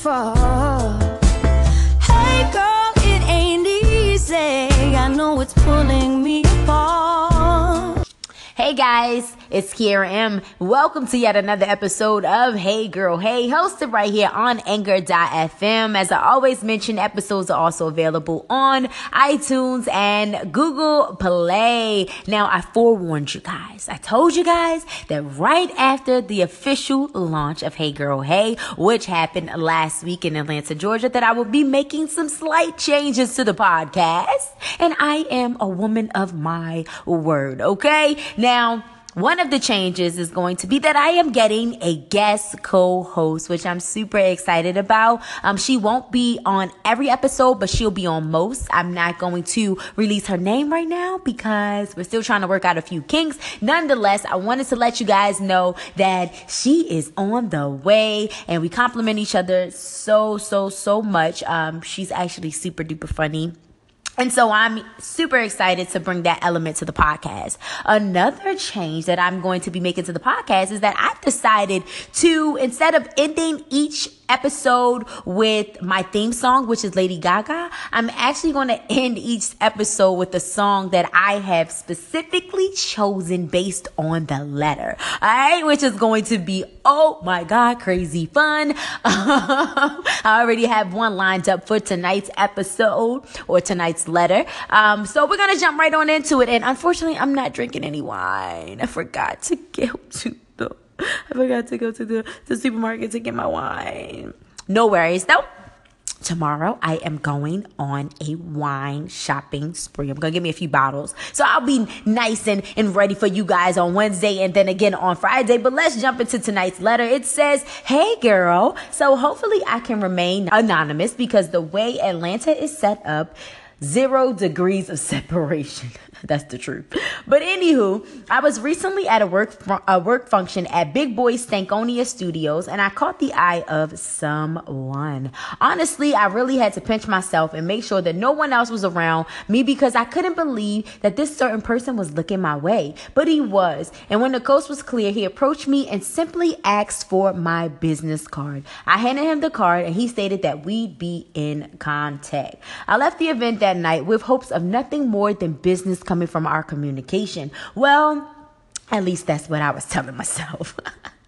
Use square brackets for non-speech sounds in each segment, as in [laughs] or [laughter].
fall. Hey girl, it ain't easy. I know it's pulling me apart. Hey guys, it's Kiera M. Welcome to yet another episode of Hey Girl Hey, hosted right here on Anchor.fm. As I always mention, episodes are also available on iTunes and Google Play. Now, I forewarned you guys. I told you guys that right after the official launch of Hey Girl Hey, which happened last week in Atlanta, Georgia, that I will be making some slight changes to the podcast. And I am a woman of my word, okay? Now, one of the changes is going to be that I am getting a guest co-host, which I'm super excited about. Um, she won't be on every episode, but she'll be on most. I'm not going to release her name right now because we're still trying to work out a few kinks. Nonetheless, I wanted to let you guys know that she is on the way and we compliment each other so, so, so much. Um, she's actually super duper funny. And so I'm super excited to bring that element to the podcast. Another change that I'm going to be making to the podcast is that I've decided to, instead of ending each episode with my theme song, which is Lady Gaga, I'm actually going to end each episode with a song that I have specifically chosen based on the letter. All right, which is going to be, oh my God, crazy fun. [laughs] I already have one lined up for tonight's episode or tonight's letter. Um, so we're going to jump right on into it. And unfortunately, I'm not drinking any wine. I forgot to get [laughs] to forgot to go to the, the supermarket to get my wine. No worries though. Tomorrow I am going on a wine shopping spree. I'm gonna give me a few bottles. So I'll be nice and, and ready for you guys on Wednesday and then again on Friday. But let's jump into tonight's letter. It says, Hey girl. So hopefully I can remain anonymous because the way Atlanta is set up, zero degrees of separation. [laughs] That's the truth. But anywho, I was recently at a work a work function at Big Boi Stankonia Studios, and I caught the eye of someone. Honestly, I really had to pinch myself and make sure that no one else was around me because I couldn't believe that this certain person was looking my way. But he was, and when the coast was clear, he approached me and simply asked for my business card. I handed him the card, and he stated that we'd be in contact. I left the event that night with hopes of nothing more than business coming from our communication. Well, at least that's what I was telling myself. [laughs]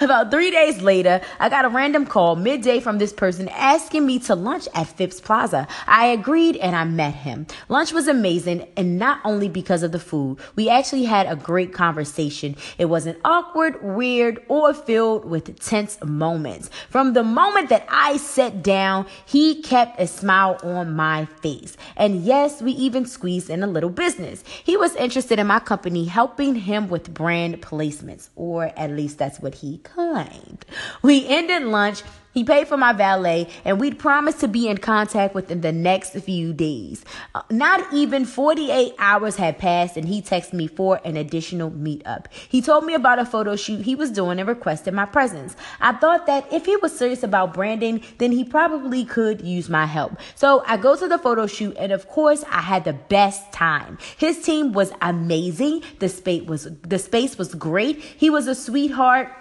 [laughs] About three days later, I got a random call midday from this person asking me to lunch at Phipps Plaza. I agreed and I met him. Lunch was amazing, and not only because of the food, we actually had a great conversation. It wasn't awkward, weird, or filled with tense moments. From the moment that I sat down, he kept a smile on my face. And yes, we even squeezed in a little business. He was interested in my company, helping him with brand placements, or at least that's what he claimed. We ended lunch. He paid for my valet, and we'd promised to be in contact within the next few days. Uh, not even 48 hours had passed, and he texted me for an additional meetup. He told me about a photo shoot he was doing and requested my presence. I thought that if he was serious about branding, then he probably could use my help. So I go to the photo shoot, and of course, I had the best time. His team was amazing. The space was the space was great. He was a sweetheart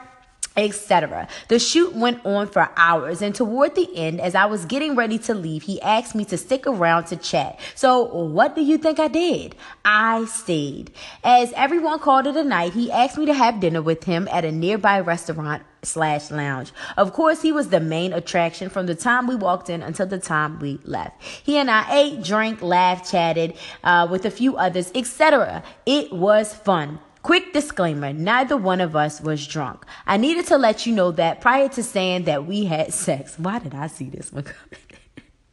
etc. The shoot went on for hours, and toward the end, as I was getting ready to leave, he asked me to stick around to chat. So, what do you think I did? I stayed. As everyone called it a night, he asked me to have dinner with him at a nearby restaurant slash lounge. Of course, he was the main attraction from the time we walked in until the time we left. He and I ate, drank, laughed, chatted uh, with a few others, etc. It was fun. Quick disclaimer neither one of us was drunk. I needed to let you know that prior to saying that we had sex. Why did I see this one coming?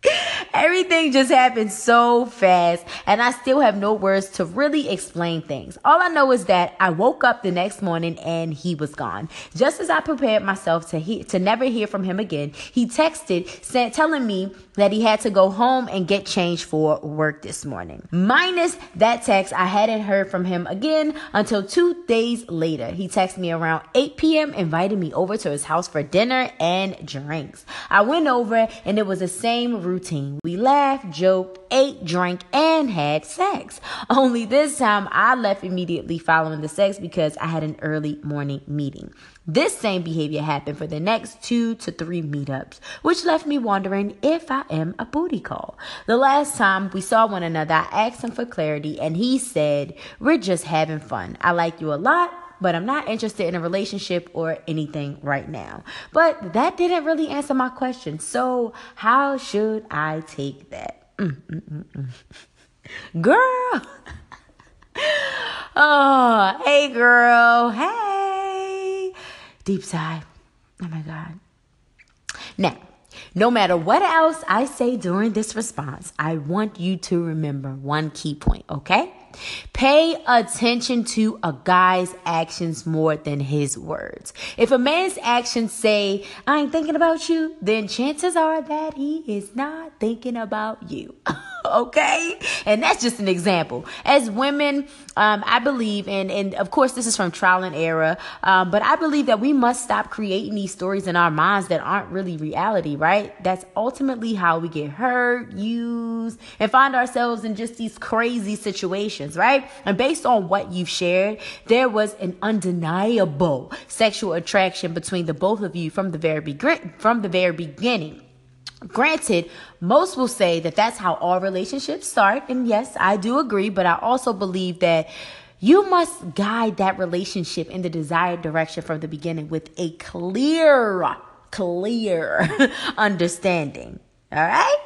[laughs] Everything just happened so fast, and I still have no words to really explain things. All I know is that I woke up the next morning and he was gone. Just as I prepared myself to hear, to never hear from him again, he texted, telling me that he had to go home and get changed for work this morning. Minus that text, I hadn't heard from him again until two days later. He texted me around 8 p.m., invited me over to his house for dinner and drinks. I went over and it was the same routine. We laughed, joked, ate, drank, and had sex. Only this time I left immediately following the sex because I had an early morning meeting. This same behavior happened for the next two to three meetups, which left me wondering if I am a booty call. The last time we saw one another, I asked him for clarity and he said, We're just having fun. I like you a lot, but I'm not interested in a relationship or anything right now. But that didn't really answer my question. So, how should I take that? Mm, mm, mm, girl. [laughs] oh, hey, girl. Hey. Deep sigh. Oh my God. Now, no matter what else I say during this response, I want you to remember one key point, okay? Pay attention to a guy's actions more than his words. If a man's actions say, I ain't thinking about you, then chances are that he is not thinking about you. [laughs] okay? And that's just an example. As women, um, I believe, and, and of course, this is from trial and error, um, but I believe that we must stop creating these stories in our minds that aren't really reality, right? That's ultimately how we get hurt, used, and find ourselves in just these crazy situations, right? And based on what you've shared, there was an undeniable sexual attraction between the both of you from the very be- from the very beginning. Granted, most will say that that's how all relationships start. And yes, I do agree, but I also believe that you must guide that relationship in the desired direction from the beginning with a clear, clear [laughs] understanding. All right?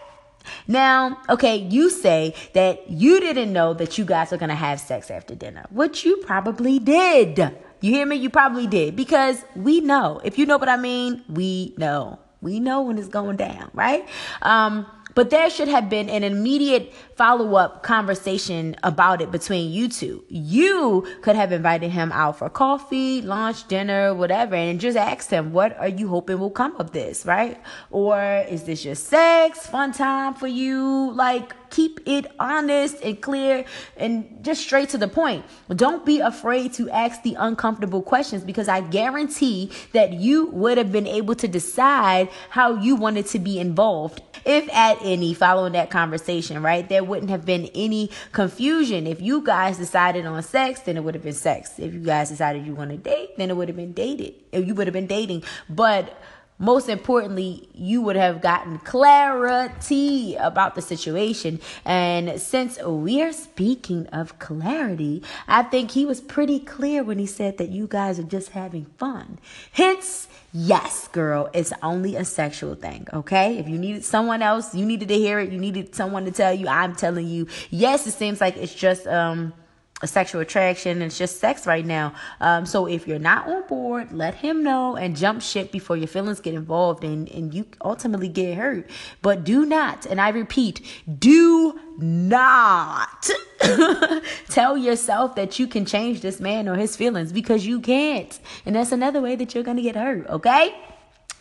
Now, okay, you say that you didn't know that you guys are going to have sex after dinner, which you probably did. You hear me? You probably did because we know. If you know what I mean, we know. We know when it's going down, right? Um, but there should have been an immediate follow up conversation about it between you two. You could have invited him out for coffee, lunch, dinner, whatever, and just asked him, What are you hoping will come of this, right? Or is this just sex, fun time for you? Like, keep it honest and clear and just straight to the point. Don't be afraid to ask the uncomfortable questions because I guarantee that you would have been able to decide how you wanted to be involved if at any following that conversation, right? There wouldn't have been any confusion. If you guys decided on sex, then it would have been sex. If you guys decided you want to date, then it would have been dated. You would have been dating. But most importantly, you would have gotten clarity about the situation. And since we are speaking of clarity, I think he was pretty clear when he said that you guys are just having fun. Hence, yes, girl, it's only a sexual thing, okay? If you needed someone else, you needed to hear it, you needed someone to tell you, I'm telling you, yes, it seems like it's just, um, sexual attraction. It's just sex right now. Um, so if you're not on board, let him know and jump ship before your feelings get involved and, and you ultimately get hurt. But do not, and I repeat, do not [coughs] tell yourself that you can change this man or his feelings because you can't. And that's another way that you're to get hurt, okay?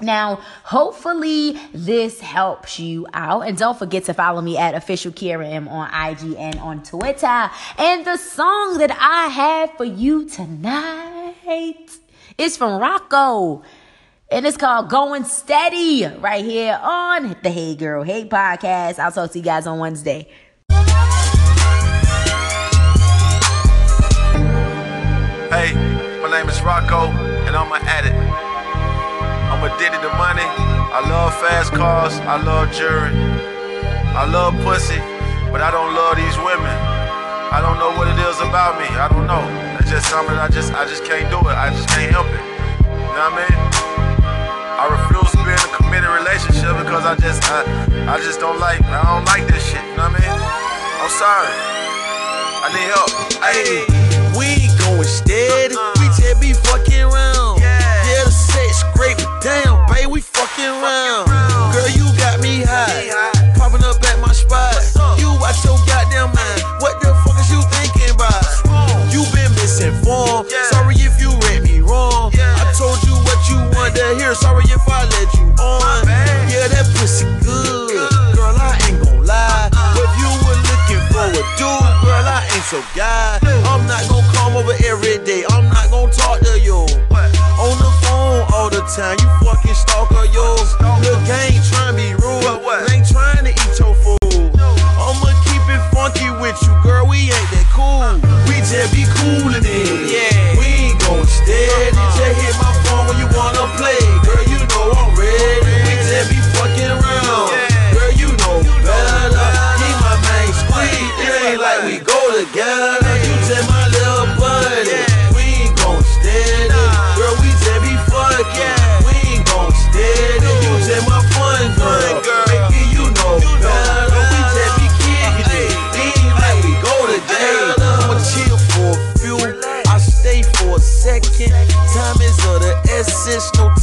Now, hopefully this helps you out. And don't forget to follow me at official Kira M on IG and on Twitter. And the song that I have for you tonight is from Rocco. And it's called Going Steady right here on the Hey Girl Hey podcast. I'll talk to you guys on Wednesday. Hey, my name is Rocco, and I'm an addict. I'm addicted to money. I love fast cars. I love jewelry. I love pussy, but I don't love these women. I don't know what it is about me. I don't know. It's just something I just I just can't do it. I just can't help it. You know what I mean? I refuse to be in a committed relationship because I just I, I just don't like I don't like this shit. You know what I mean? I'm sorry. I need help. Hey, we going steady. We uh-uh. just be fucking around. Damn, babe, we fucking around. Girl, you got me high. Popping up at my spot. You watch your goddamn mind. What the fuck is you thinking about? You been misinformed. Sorry if you read me wrong. I told you what you wanted to hear. Sorry if I let you on. Yeah, that pussy good. Girl, I ain't gon' lie. If you were looking for a dude, girl, I ain't so guy. I'm not gon' come over every day. second. Time is of the essence, no